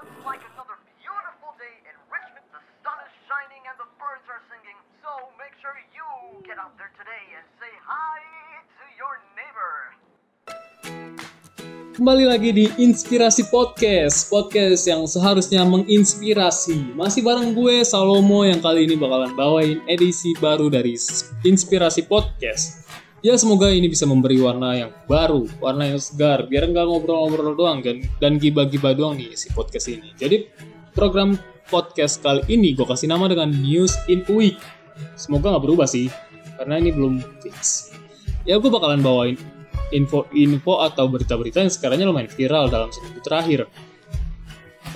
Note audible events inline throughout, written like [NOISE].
looks like another beautiful day in Richmond. The sun is shining and the birds are singing. So make sure you get out there today and say hi to your neighbor. Kembali lagi di Inspirasi Podcast, podcast yang seharusnya menginspirasi. Masih bareng gue Salomo yang kali ini bakalan bawain edisi baru dari Inspirasi Podcast. Ya semoga ini bisa memberi warna yang baru, warna yang segar, biar nggak ngobrol-ngobrol doang dan, dan gibah-gibah doang nih si podcast ini. Jadi program podcast kali ini gue kasih nama dengan News in Week. Semoga nggak berubah sih, karena ini belum fix. Ya gue bakalan bawain info-info atau berita-berita yang sekarangnya lumayan viral dalam seminggu terakhir.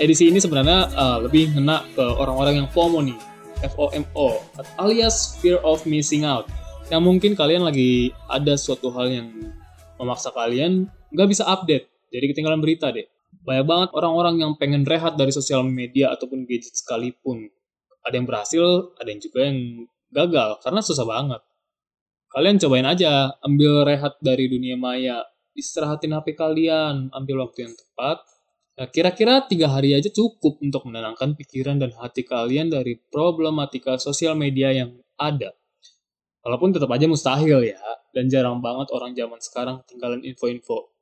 Edisi ini sebenarnya uh, lebih ngena ke orang-orang yang FOMO nih, FOMO, alias Fear of Missing Out yang mungkin kalian lagi ada suatu hal yang memaksa kalian nggak bisa update, jadi ketinggalan berita deh. Banyak banget orang-orang yang pengen rehat dari sosial media ataupun gadget sekalipun. Ada yang berhasil, ada yang juga yang gagal, karena susah banget. Kalian cobain aja, ambil rehat dari dunia maya, istirahatin HP kalian, ambil waktu yang tepat. Nah, kira-kira tiga hari aja cukup untuk menenangkan pikiran dan hati kalian dari problematika sosial media yang ada. Walaupun tetap aja mustahil ya, dan jarang banget orang zaman sekarang tinggalin info-info.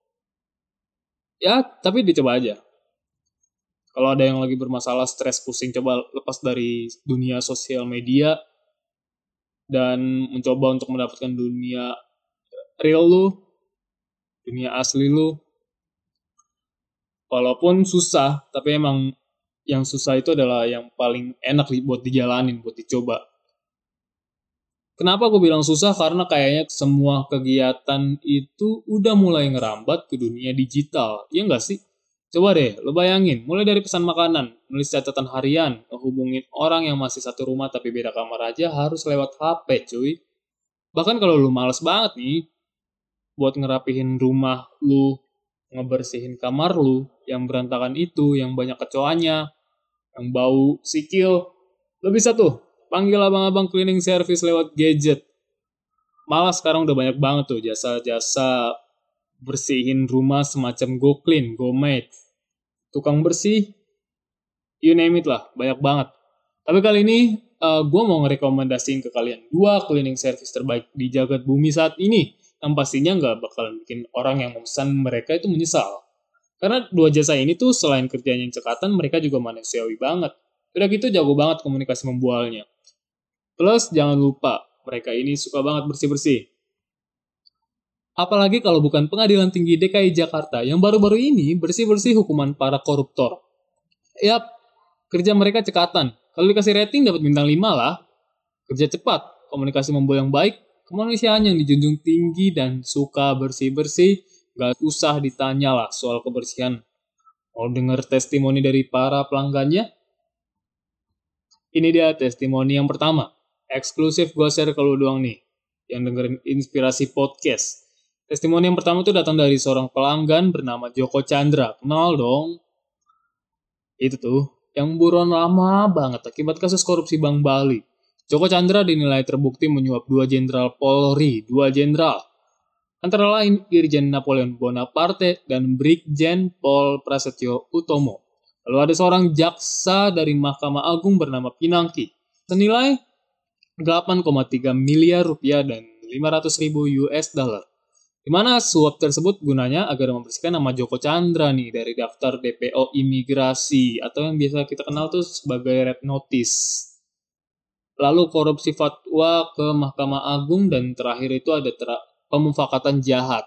Ya, tapi dicoba aja. Kalau ada yang lagi bermasalah, stres, pusing, coba lepas dari dunia sosial media dan mencoba untuk mendapatkan dunia real lu, dunia asli lu. Walaupun susah, tapi emang yang susah itu adalah yang paling enak buat dijalanin, buat dicoba Kenapa gue bilang susah? Karena kayaknya semua kegiatan itu udah mulai ngerambat ke dunia digital. Iya nggak sih? Coba deh, lo bayangin, mulai dari pesan makanan, nulis catatan harian, ngehubungin orang yang masih satu rumah tapi beda kamar aja harus lewat HP cuy. Bahkan kalau lo males banget nih, buat ngerapihin rumah lu, ngebersihin kamar lu, yang berantakan itu, yang banyak kecoanya, yang bau sikil, lo bisa tuh Panggil abang-abang cleaning service lewat gadget. Malah sekarang udah banyak banget tuh jasa-jasa bersihin rumah semacam Go Clean, Go Made. Tukang bersih, you name it lah, banyak banget. Tapi kali ini uh, eh, gue mau ngerekomendasiin ke kalian dua cleaning service terbaik di jagat bumi saat ini yang pastinya nggak bakalan bikin orang yang memesan mereka itu menyesal. Karena dua jasa ini tuh selain kerjanya yang cekatan, mereka juga manusiawi banget. Udah gitu jago banget komunikasi membualnya. Plus jangan lupa, mereka ini suka banget bersih-bersih. Apalagi kalau bukan pengadilan tinggi DKI Jakarta yang baru-baru ini bersih-bersih hukuman para koruptor. Yap, kerja mereka cekatan. Kalau dikasih rating dapat bintang 5 lah. Kerja cepat, komunikasi membuat yang baik, kemanusiaan yang dijunjung tinggi dan suka bersih-bersih, gak usah ditanya lah soal kebersihan. Mau denger testimoni dari para pelanggannya? Ini dia testimoni yang pertama eksklusif gue share kalau doang nih yang dengerin inspirasi podcast. Testimoni yang pertama tuh datang dari seorang pelanggan bernama Joko Chandra. Kenal dong? Itu tuh, yang buron lama banget akibat kasus korupsi Bank Bali. Joko Chandra dinilai terbukti menyuap dua jenderal Polri, dua jenderal. Antara lain Irjen Napoleon Bonaparte dan Brigjen Paul Prasetyo Utomo. Lalu ada seorang jaksa dari Mahkamah Agung bernama Pinangki. Senilai 8,3 miliar rupiah dan 500 ribu US dollar. Di mana suap tersebut gunanya agar membersihkan nama Joko Chandra nih dari daftar DPO imigrasi atau yang biasa kita kenal tuh sebagai red notice. Lalu korupsi fatwa ke Mahkamah Agung dan terakhir itu ada pemufakatan jahat.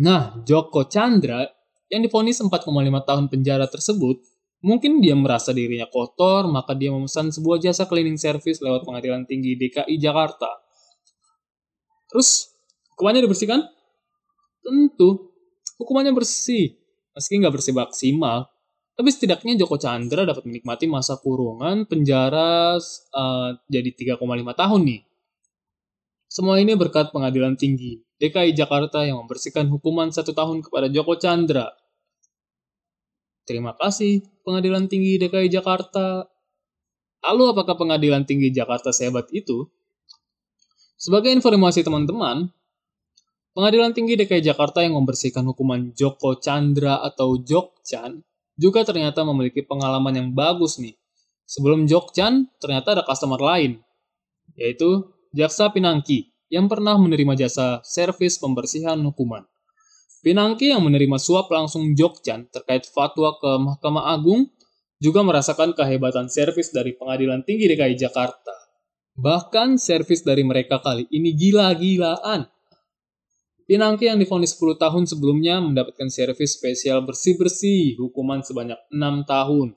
Nah, Joko Chandra yang difonis 4,5 tahun penjara tersebut Mungkin dia merasa dirinya kotor, maka dia memesan sebuah jasa cleaning service lewat pengadilan tinggi DKI Jakarta. Terus, hukumannya dibersihkan? Tentu, hukumannya bersih. Meski nggak bersih maksimal, tapi setidaknya Joko Chandra dapat menikmati masa kurungan penjara uh, jadi 3,5 tahun nih. Semua ini berkat pengadilan tinggi DKI Jakarta yang membersihkan hukuman satu tahun kepada Joko Chandra Terima kasih Pengadilan Tinggi DKI Jakarta. Lalu apakah Pengadilan Tinggi Jakarta sehebat itu? Sebagai informasi teman-teman, Pengadilan Tinggi DKI Jakarta yang membersihkan hukuman Joko Chandra atau Jokchan juga ternyata memiliki pengalaman yang bagus nih. Sebelum Jokchan, ternyata ada customer lain, yaitu Jaksa Pinangki yang pernah menerima jasa servis pembersihan hukuman. Pinangki yang menerima suap langsung Jokchan terkait fatwa ke Mahkamah Agung juga merasakan kehebatan servis dari Pengadilan Tinggi DKI Jakarta. Bahkan servis dari mereka kali ini gila-gilaan. Pinangki yang difonis 10 tahun sebelumnya mendapatkan servis spesial bersih-bersih, hukuman sebanyak 6 tahun.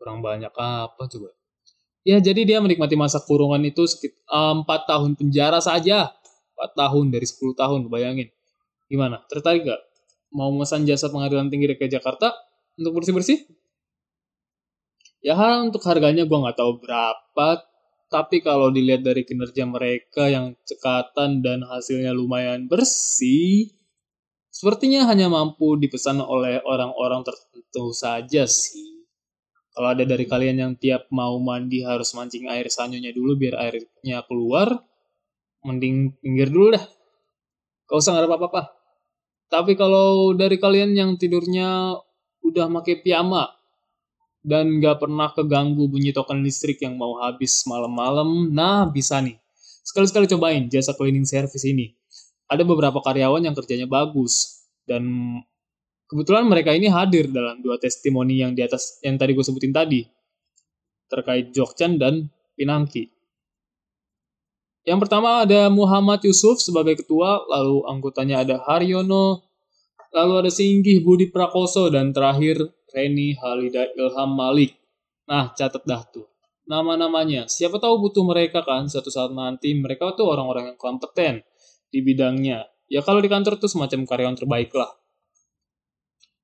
Kurang banyak apa coba? Ya, jadi dia menikmati masa kurungan itu sekitar 4 tahun penjara saja. 4 tahun dari 10 tahun, bayangin. Gimana? Tertarik gak? Mau memesan jasa pengadilan tinggi DKI Jakarta untuk bersih-bersih? Ya untuk harganya gue nggak tahu berapa, tapi kalau dilihat dari kinerja mereka yang cekatan dan hasilnya lumayan bersih, sepertinya hanya mampu dipesan oleh orang-orang tertentu saja sih. Kalau ada dari kalian yang tiap mau mandi harus mancing air sanyonya dulu biar airnya keluar, mending pinggir dulu dah. Gak usah ngarep apa-apa. Tapi kalau dari kalian yang tidurnya udah make piyama dan nggak pernah keganggu bunyi token listrik yang mau habis malam-malam, nah bisa nih. Sekali-sekali cobain jasa cleaning service ini. Ada beberapa karyawan yang kerjanya bagus dan kebetulan mereka ini hadir dalam dua testimoni yang di atas yang tadi gue sebutin tadi terkait Jokchan dan Pinangki. Yang pertama ada Muhammad Yusuf sebagai ketua, lalu anggotanya ada Haryono, lalu ada Singgih Budi Prakoso, dan terakhir Reni Halida Ilham Malik. Nah, catat dah tuh. Nama-namanya, siapa tahu butuh mereka kan suatu saat nanti mereka tuh orang-orang yang kompeten di bidangnya. Ya kalau di kantor tuh semacam karyawan terbaik lah.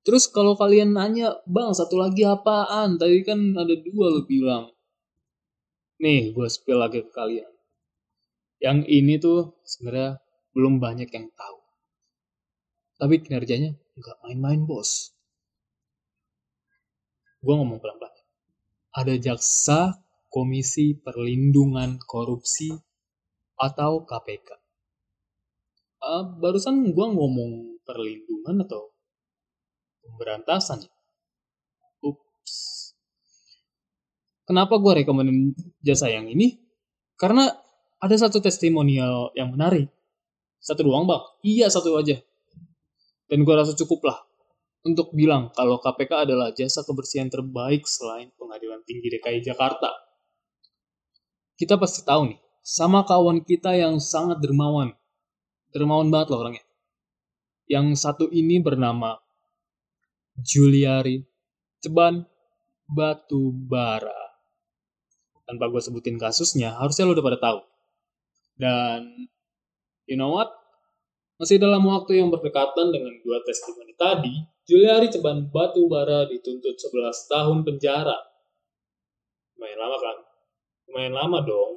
Terus kalau kalian nanya, bang satu lagi apaan? Tadi kan ada dua lo bilang. Nih, gue spill lagi ke kalian yang ini tuh sebenarnya belum banyak yang tahu. Tapi kinerjanya nggak main-main bos. Gue ngomong pelan-pelan. Ada jaksa Komisi Perlindungan Korupsi atau KPK. Uh, barusan gue ngomong perlindungan atau pemberantasan ya? Ups. Kenapa gue rekomenin jasa yang ini? Karena ada satu testimonial yang menarik. Satu doang bang? Iya satu aja. Dan gue rasa cukup lah untuk bilang kalau KPK adalah jasa kebersihan terbaik selain pengadilan tinggi DKI Jakarta. Kita pasti tahu nih, sama kawan kita yang sangat dermawan. Dermawan banget loh orangnya. Yang satu ini bernama Juliari Ceban Batu Bara. Tanpa gue sebutin kasusnya, harusnya lo udah pada tahu. Dan you know what? Masih dalam waktu yang berdekatan dengan dua testimoni tadi, Juliari Ceban Batu Bara dituntut 11 tahun penjara. Lumayan lama kan? Lumayan lama dong.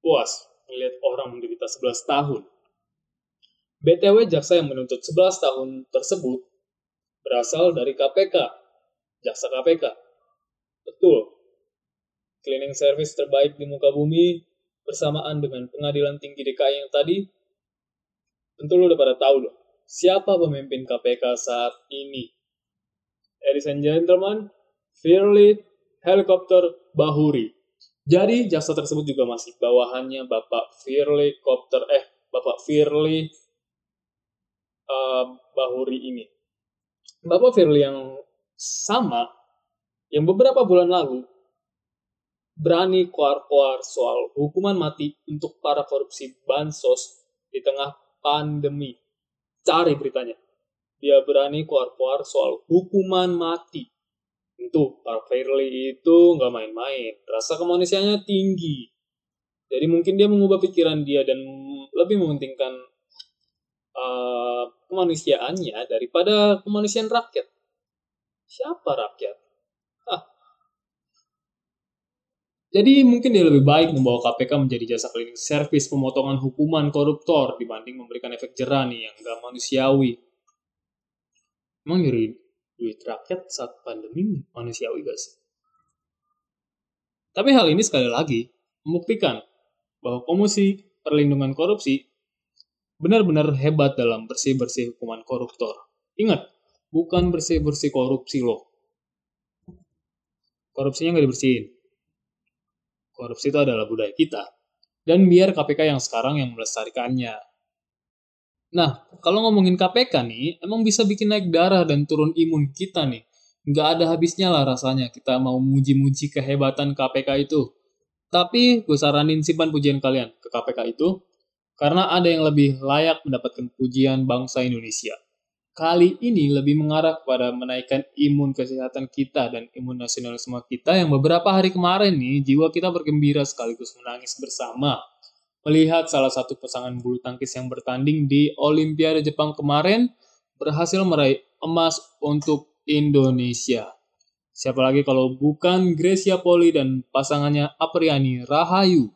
Puas melihat orang menderita 11 tahun. BTW jaksa yang menuntut 11 tahun tersebut berasal dari KPK, jaksa KPK. Betul. Cleaning service terbaik di muka bumi bersamaan dengan pengadilan tinggi DKI yang tadi, tentu lo udah pada tahu loh, siapa pemimpin KPK saat ini. Ladies and gentlemen, Firly Helikopter Bahuri. Jadi jaksa tersebut juga masih bawahannya Bapak Firly Kopter eh Bapak Firly uh, Bahuri ini. Bapak Firly yang sama yang beberapa bulan lalu berani koar-koar soal hukuman mati untuk para korupsi bansos di tengah pandemi. Cari beritanya. Dia berani koar-koar soal hukuman mati. Tentu, Pak Fairley itu nggak main-main. Rasa kemanusiaannya tinggi. Jadi mungkin dia mengubah pikiran dia dan lebih mementingkan uh, kemanusiaannya daripada kemanusiaan rakyat. Siapa rakyat? Jadi mungkin dia lebih baik membawa KPK menjadi jasa cleaning service pemotongan hukuman koruptor dibanding memberikan efek jerah nih yang gak manusiawi. Emang nyuri duit rakyat saat pandemi manusiawi gak? Tapi hal ini sekali lagi membuktikan bahwa Komisi Perlindungan Korupsi benar-benar hebat dalam bersih-bersih hukuman koruptor. Ingat, bukan bersih-bersih korupsi loh. Korupsinya nggak dibersihin. Korupsi itu adalah budaya kita. Dan biar KPK yang sekarang yang melestarikannya. Nah, kalau ngomongin KPK nih, emang bisa bikin naik darah dan turun imun kita nih. Nggak ada habisnya lah rasanya kita mau muji-muji kehebatan KPK itu. Tapi gue saranin simpan pujian kalian ke KPK itu, karena ada yang lebih layak mendapatkan pujian bangsa Indonesia kali ini lebih mengarah kepada menaikkan imun kesehatan kita dan imun nasionalisme kita yang beberapa hari kemarin nih jiwa kita bergembira sekaligus menangis bersama melihat salah satu pasangan bulu tangkis yang bertanding di Olimpiade Jepang kemarin berhasil meraih emas untuk Indonesia. Siapa lagi kalau bukan Gracia Poli dan pasangannya Apriani Rahayu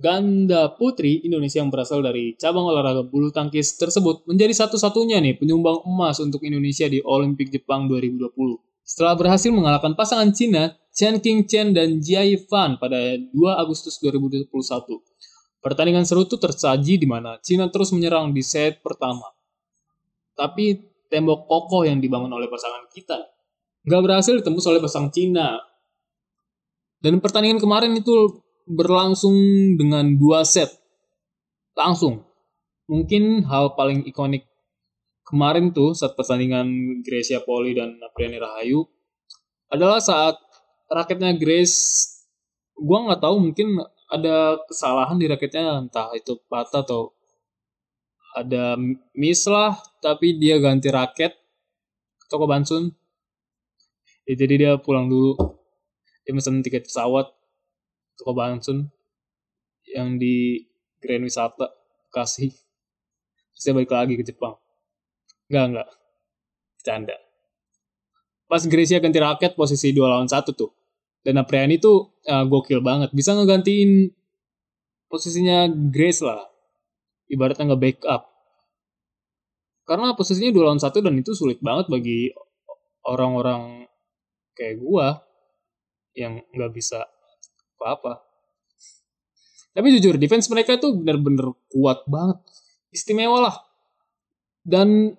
ganda putri Indonesia yang berasal dari cabang olahraga bulu tangkis tersebut menjadi satu-satunya nih penyumbang emas untuk Indonesia di Olimpik Jepang 2020. Setelah berhasil mengalahkan pasangan Cina, Chen King Chen dan Jia Fan pada 2 Agustus 2021. Pertandingan seru itu tersaji di mana Cina terus menyerang di set pertama. Tapi tembok kokoh yang dibangun oleh pasangan kita nggak berhasil ditembus oleh pasangan Cina. Dan pertandingan kemarin itu berlangsung dengan dua set. Langsung. Mungkin hal paling ikonik kemarin tuh saat pertandingan Gracia Poli dan Apriani Rahayu adalah saat raketnya Grace gua nggak tahu mungkin ada kesalahan di raketnya entah itu patah atau ada miss lah tapi dia ganti raket ke toko Bansun. Ya, jadi dia pulang dulu. Dia mesen tiket pesawat toko Bansun yang di Grand Wisata kasih. Saya balik lagi ke Jepang. Enggak enggak canda pas Gracia ganti raket posisi dua lawan satu tuh. Dan Apriani tuh uh, gokil banget. Bisa ngegantiin posisinya Grace lah. Ibaratnya nge backup karena posisinya dua lawan satu dan itu sulit banget bagi orang-orang kayak gua yang nggak bisa apa-apa. Tapi jujur, defense mereka itu bener-bener kuat banget. Istimewa lah. Dan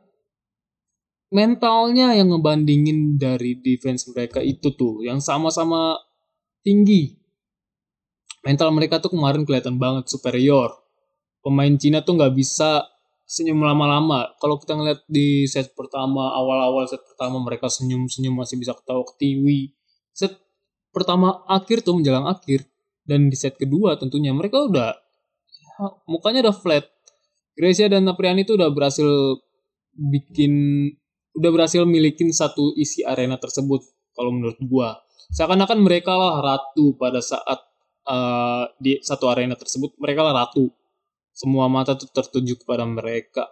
mentalnya yang ngebandingin dari defense mereka itu tuh, yang sama-sama tinggi. Mental mereka tuh kemarin kelihatan banget superior. Pemain Cina tuh nggak bisa senyum lama-lama. Kalau kita ngeliat di set pertama, awal-awal set pertama mereka senyum-senyum masih bisa ketawa ketiwi. Set pertama akhir tuh menjelang akhir dan di set kedua tentunya mereka udah ya, mukanya udah flat. Gracia dan Apriani itu udah berhasil bikin udah berhasil milikin satu isi arena tersebut kalau menurut gua. Seakan-akan mereka lah ratu pada saat uh, di satu arena tersebut mereka lah ratu. Semua mata tuh tertuju kepada mereka.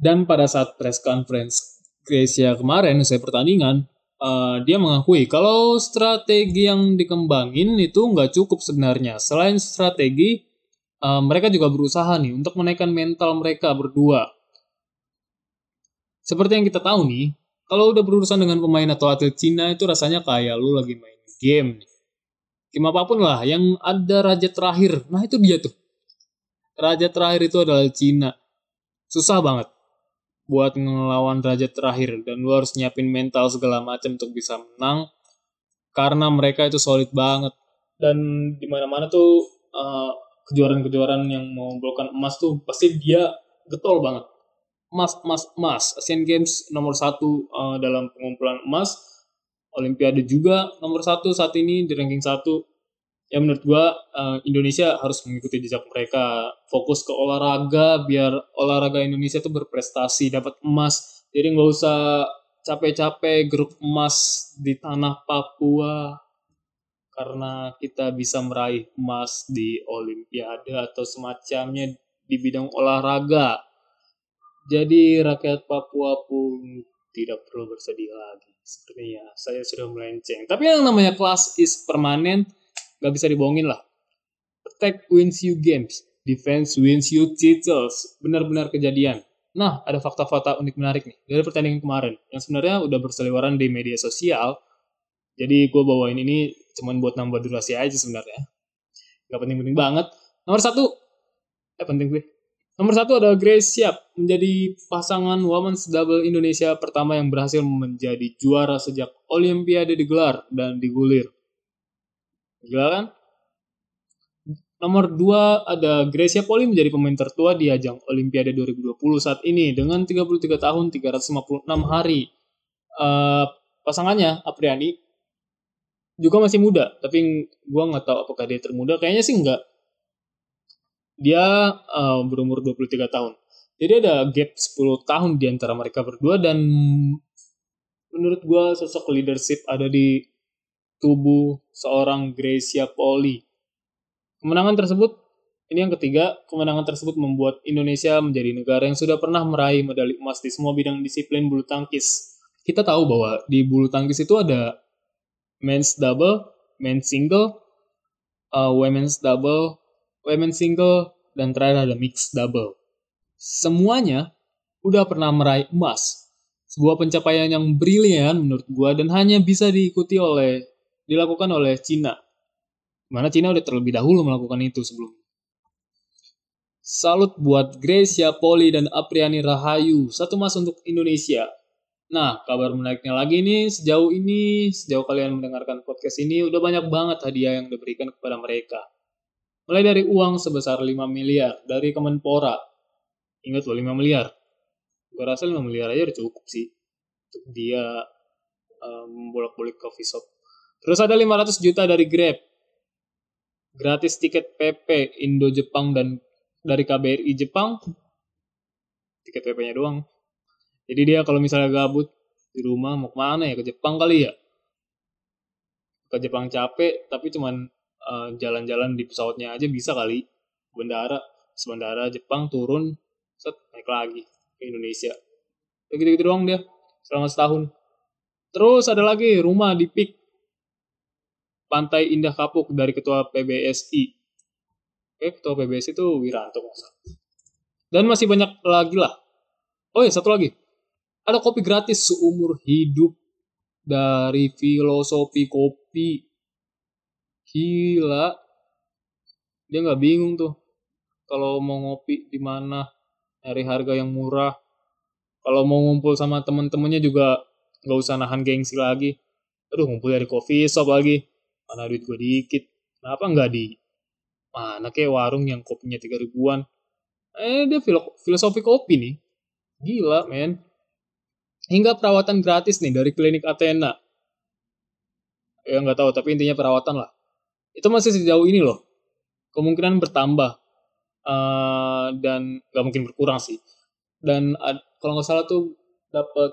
Dan pada saat press conference Gracia kemarin usai pertandingan, uh, dia mengakui kalau strategi yang dikembangin itu nggak cukup sebenarnya. Selain strategi, uh, mereka juga berusaha nih untuk menaikkan mental mereka berdua. Seperti yang kita tahu nih, kalau udah berurusan dengan pemain atau atlet Cina itu rasanya kayak lu lagi main game nih. Game apa pun lah, yang ada raja terakhir. Nah itu dia tuh. Raja terakhir itu adalah Cina. Susah banget buat ngelawan derajat terakhir. Dan lu harus nyiapin mental segala macam untuk bisa menang karena mereka itu solid banget. Dan di mana-mana tuh uh, kejuaraan-kejuaraan yang mengumpulkan emas tuh pasti dia getol banget. Emas emas emas Asian Games nomor satu uh, dalam pengumpulan emas. Olimpiade juga nomor satu saat ini di ranking satu ya menurut gua uh, Indonesia harus mengikuti jejak mereka. Fokus ke olahraga biar olahraga Indonesia tuh berprestasi dapat emas. Jadi nggak usah capek-capek grup emas di tanah Papua karena kita bisa meraih emas di Olimpiade atau semacamnya di bidang olahraga. Jadi rakyat Papua pun tidak perlu bersedih lagi. Sepertinya saya sudah melenceng. Tapi yang namanya kelas is permanen nggak bisa dibohongin lah. Attack wins you games, defense wins you titles. Benar-benar kejadian. Nah, ada fakta-fakta unik menarik nih dari pertandingan kemarin yang sebenarnya udah berseliweran di media sosial. Jadi gue bawain ini cuman buat nambah durasi aja sebenarnya. Gak penting-penting banget. Nomor satu, eh penting gue. Nomor satu ada Grace Siap, menjadi pasangan Women's Double Indonesia pertama yang berhasil menjadi juara sejak Olimpiade digelar dan digulir. Gila kan? Nomor 2 ada Gracia Poli menjadi pemain tertua di ajang Olimpiade 2020 saat ini dengan 33 tahun 356 hari. Uh, pasangannya Apriani juga masih muda, tapi gue nggak tahu apakah dia termuda. Kayaknya sih enggak. Dia uh, berumur 23 tahun. Jadi ada gap 10 tahun di antara mereka berdua dan menurut gue sosok leadership ada di tubuh seorang Gracia Poli Kemenangan tersebut, ini yang ketiga, kemenangan tersebut membuat Indonesia menjadi negara yang sudah pernah meraih medali emas di semua bidang disiplin bulu tangkis. Kita tahu bahwa di bulu tangkis itu ada men's double, men's single, uh, women's double, women's single, dan terakhir ada mixed double. Semuanya udah pernah meraih emas. Sebuah pencapaian yang brilian menurut gua dan hanya bisa diikuti oleh dilakukan oleh Cina Mana Cina udah terlebih dahulu melakukan itu sebelum. Salut buat Gracia Poli dan Apriani Rahayu. Satu mas untuk Indonesia. Nah, kabar menariknya lagi nih, sejauh ini, sejauh kalian mendengarkan podcast ini, udah banyak banget hadiah yang diberikan kepada mereka. Mulai dari uang sebesar 5 miliar dari Kemenpora. Ingat loh, 5 miliar. Gue rasa 5 miliar aja udah cukup sih. Untuk dia um, bolak-balik coffee shop. Terus ada 500 juta dari Grab. Gratis tiket PP Indo Jepang dan dari KBRI Jepang. Tiket PP-nya doang. Jadi dia kalau misalnya gabut di rumah mau ke mana ya? Ke Jepang kali ya? Ke Jepang capek tapi cuman uh, jalan-jalan di pesawatnya aja bisa kali. Bandara sebandara Jepang turun set naik lagi ke Indonesia. Ya gitu-gitu doang dia selama setahun. Terus ada lagi rumah di Pik Pantai Indah Kapuk dari Ketua PBSI. Oke, Ketua PBSI itu Wiranto. Dan masih banyak lagi lah. Oh ya, satu lagi. Ada kopi gratis seumur hidup dari filosofi kopi. Gila. Dia nggak bingung tuh. Kalau mau ngopi di mana, nyari harga yang murah. Kalau mau ngumpul sama temen-temennya juga nggak usah nahan gengsi lagi. Aduh, ngumpul dari coffee shop lagi mana duit gue dikit. Kenapa nggak di mana kayak warung yang kopinya tiga ribuan? Eh dia filosofi kopi nih. Gila men. Hingga perawatan gratis nih dari klinik Athena. Ya nggak tahu tapi intinya perawatan lah. Itu masih sejauh ini loh. Kemungkinan bertambah. Uh, dan nggak mungkin berkurang sih. Dan kalau nggak salah tuh dapat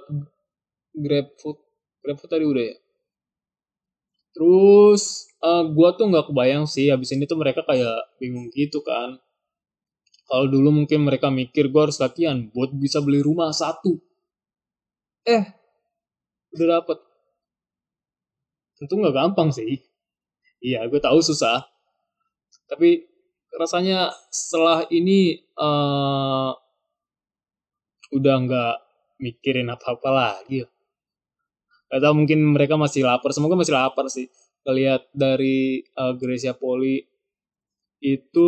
GrabFood GrabFood tadi udah ya Terus uh, gua tuh nggak kebayang sih habis ini tuh mereka kayak bingung gitu kan. Kalau dulu mungkin mereka mikir gua harus latihan buat bisa beli rumah satu. Eh, udah dapet. Tentu nggak gampang sih. Iya, gue tahu susah. Tapi rasanya setelah ini uh, udah nggak mikirin apa-apa lagi. Gak tau mungkin mereka masih lapar. Semoga masih lapar sih. Lihat dari uh, Gracia Poli itu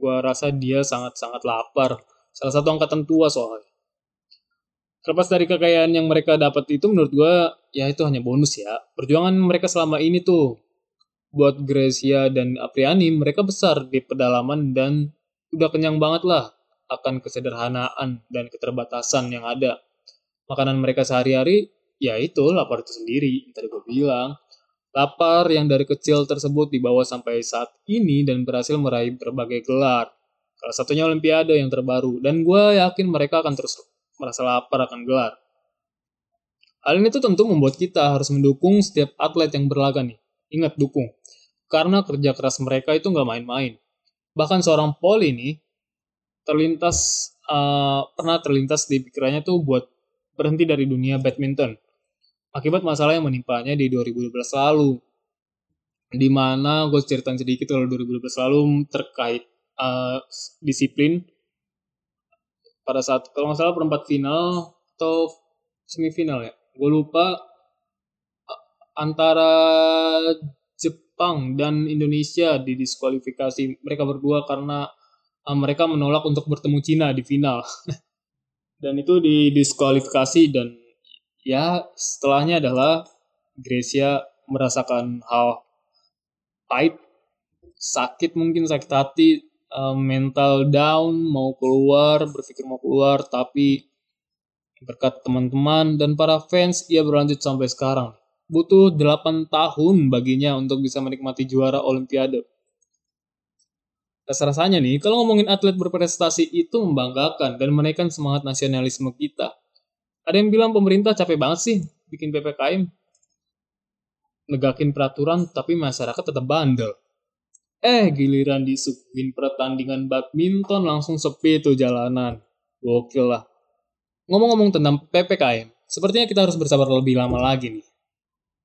gua rasa dia sangat-sangat lapar. Salah satu angkatan tua soalnya. Terlepas dari kekayaan yang mereka dapat itu menurut gua ya itu hanya bonus ya. Perjuangan mereka selama ini tuh buat Gracia dan Apriani mereka besar di pedalaman dan udah kenyang banget lah akan kesederhanaan dan keterbatasan yang ada. Makanan mereka sehari-hari ya itu lapar itu sendiri tadi gue bilang. Lapar yang dari kecil tersebut dibawa sampai saat ini dan berhasil meraih berbagai gelar. Salah satunya olimpiade yang terbaru dan gue yakin mereka akan terus merasa lapar akan gelar. Hal ini tuh tentu membuat kita harus mendukung setiap atlet yang berlaga nih. Ingat dukung. Karena kerja keras mereka itu nggak main-main. Bahkan seorang Paul ini terlintas uh, pernah terlintas di pikirannya tuh buat berhenti dari dunia badminton akibat masalah yang menimpanya di 2012 lalu. Di mana gue ceritain sedikit kalau 2012 lalu terkait uh, disiplin pada saat kalau nggak salah perempat final atau semifinal ya gue lupa antara Jepang dan Indonesia di diskualifikasi mereka berdua karena uh, mereka menolak untuk bertemu Cina di final. [LAUGHS] dan itu didiskualifikasi dan ya setelahnya adalah Gracia merasakan hal pahit, sakit mungkin sakit hati, uh, mental down, mau keluar, berpikir mau keluar, tapi berkat teman-teman dan para fans ia berlanjut sampai sekarang. Butuh 8 tahun baginya untuk bisa menikmati juara olimpiade. Rasa-rasanya nih, kalau ngomongin atlet berprestasi itu membanggakan dan menaikkan semangat nasionalisme kita. Ada yang bilang pemerintah capek banget sih bikin PPKM. Negakin peraturan tapi masyarakat tetap bandel. Eh, giliran disuguhin pertandingan badminton langsung sepi tuh jalanan. Gokil lah. Ngomong-ngomong tentang PPKM, sepertinya kita harus bersabar lebih lama lagi nih.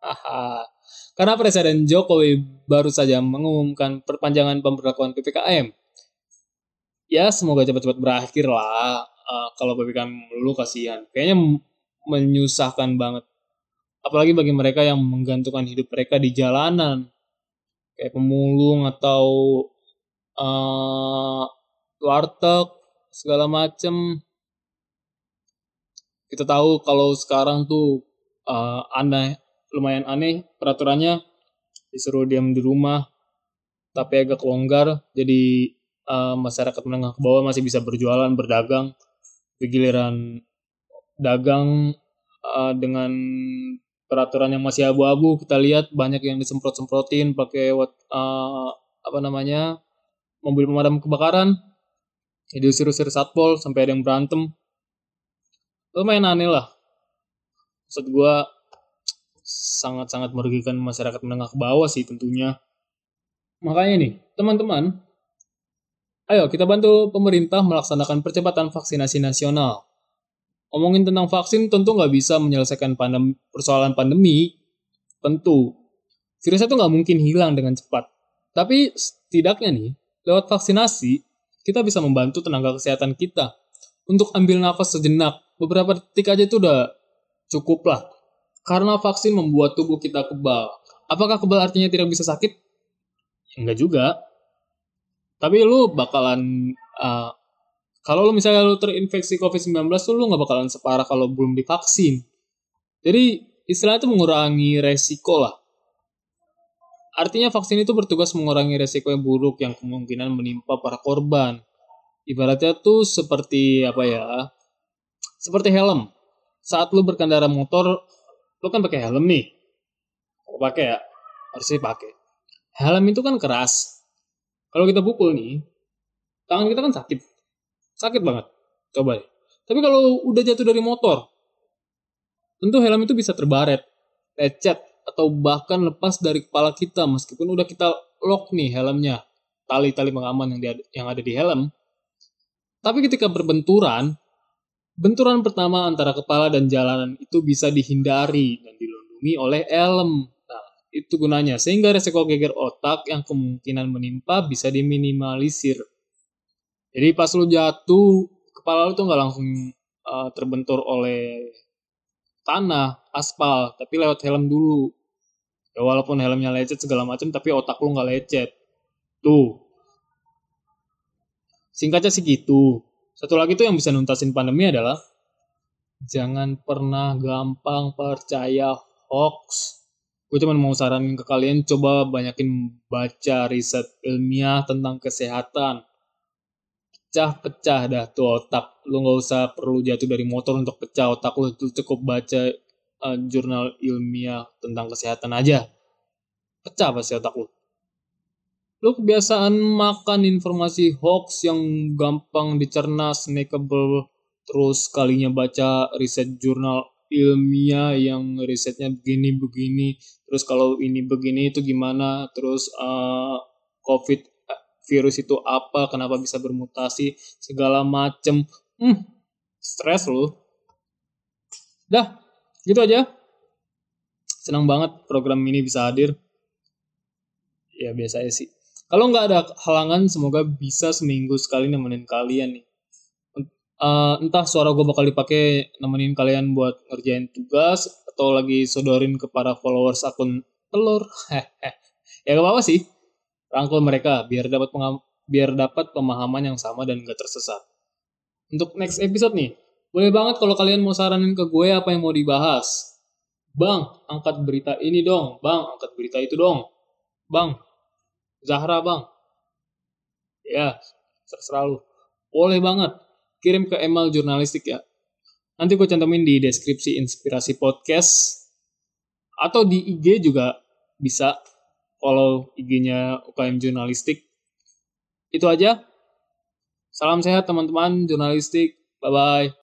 Haha. Karena Presiden Jokowi baru saja mengumumkan perpanjangan pemberlakuan PPKM. Ya, semoga cepat-cepat berakhir lah. Uh, kalau PPKM dulu kasihan. Kayaknya menyusahkan banget. Apalagi bagi mereka yang menggantungkan hidup mereka di jalanan. Kayak pemulung atau uh, warteg segala macem. Kita tahu kalau sekarang tuh uh, aneh lumayan aneh peraturannya. Disuruh diam di rumah tapi agak longgar. Jadi uh, masyarakat menengah ke bawah masih bisa berjualan berdagang giliran dagang uh, dengan peraturan yang masih abu-abu. Kita lihat banyak yang disemprot-semprotin pakai uh, apa namanya mobil pemadam kebakaran. Jadi usir-usir satpol sampai ada yang berantem. Lumayan aneh lah. Maksud gue sangat-sangat merugikan masyarakat menengah ke bawah sih tentunya. Makanya nih teman-teman ayo kita bantu pemerintah melaksanakan percepatan vaksinasi nasional ngomongin tentang vaksin tentu nggak bisa menyelesaikan pandem, persoalan pandemi. Tentu. Virusnya itu nggak mungkin hilang dengan cepat. Tapi setidaknya nih, lewat vaksinasi, kita bisa membantu tenaga kesehatan kita untuk ambil nafas sejenak. Beberapa detik aja itu udah cukup lah. Karena vaksin membuat tubuh kita kebal. Apakah kebal artinya tidak bisa sakit? Enggak juga. Tapi lu bakalan uh, kalau lo misalnya lo terinfeksi COVID-19 tuh lo nggak bakalan separah kalau belum divaksin. Jadi istilahnya itu mengurangi resiko lah. Artinya vaksin itu bertugas mengurangi resiko yang buruk yang kemungkinan menimpa para korban. Ibaratnya tuh seperti apa ya? Seperti helm. Saat lo berkendara motor, lo kan pakai helm nih. Kalau pakai ya, harusnya pakai. Helm itu kan keras. Kalau kita pukul nih, tangan kita kan sakit Sakit banget. Coba deh. Tapi kalau udah jatuh dari motor, tentu helm itu bisa terbaret, lecet, atau bahkan lepas dari kepala kita meskipun udah kita lock nih helmnya, tali-tali pengaman yang, yang ada di helm. Tapi ketika berbenturan, benturan pertama antara kepala dan jalanan itu bisa dihindari dan dilindungi oleh helm. Itu gunanya. Sehingga resiko geger otak yang kemungkinan menimpa bisa diminimalisir. Jadi pas lu jatuh, kepala lu tuh nggak langsung uh, terbentur oleh tanah, aspal, tapi lewat helm dulu. Ya walaupun helmnya lecet segala macam, tapi otak lu nggak lecet. Tuh. Singkatnya sih gitu. Satu lagi tuh yang bisa nuntasin pandemi adalah jangan pernah gampang percaya hoax. Gue cuma mau saranin ke kalian coba banyakin baca riset ilmiah tentang kesehatan pecah-pecah dah tuh otak. Lu nggak usah perlu jatuh dari motor untuk pecah otak lu. Tuh cukup baca uh, jurnal ilmiah tentang kesehatan aja. Pecah pasti otak lu. Lu kebiasaan makan informasi hoax yang gampang dicerna, snackable, terus kalinya baca riset jurnal ilmiah yang risetnya begini-begini, terus kalau ini begini itu gimana, terus uh, COVID virus itu apa, kenapa bisa bermutasi, segala macem. Hmm, stres loh. Dah, gitu aja. Senang banget program ini bisa hadir. Ya biasa sih. Kalau nggak ada halangan, semoga bisa seminggu sekali nemenin kalian nih. Uh, entah suara gue bakal dipakai nemenin kalian buat ngerjain tugas atau lagi sodorin ke para followers akun telur. [LAUGHS] ya gak apa-apa sih rangkul mereka biar dapat biar dapat pemahaman yang sama dan gak tersesat. Untuk next episode nih, boleh banget kalau kalian mau saranin ke gue apa yang mau dibahas. Bang, angkat berita ini dong. Bang, angkat berita itu dong. Bang, Zahra bang. Ya, terserah lu. Boleh banget. Kirim ke email jurnalistik ya. Nanti gue cantumin di deskripsi inspirasi podcast. Atau di IG juga bisa follow IG-nya UKM Jurnalistik. Itu aja. Salam sehat teman-teman jurnalistik. Bye-bye.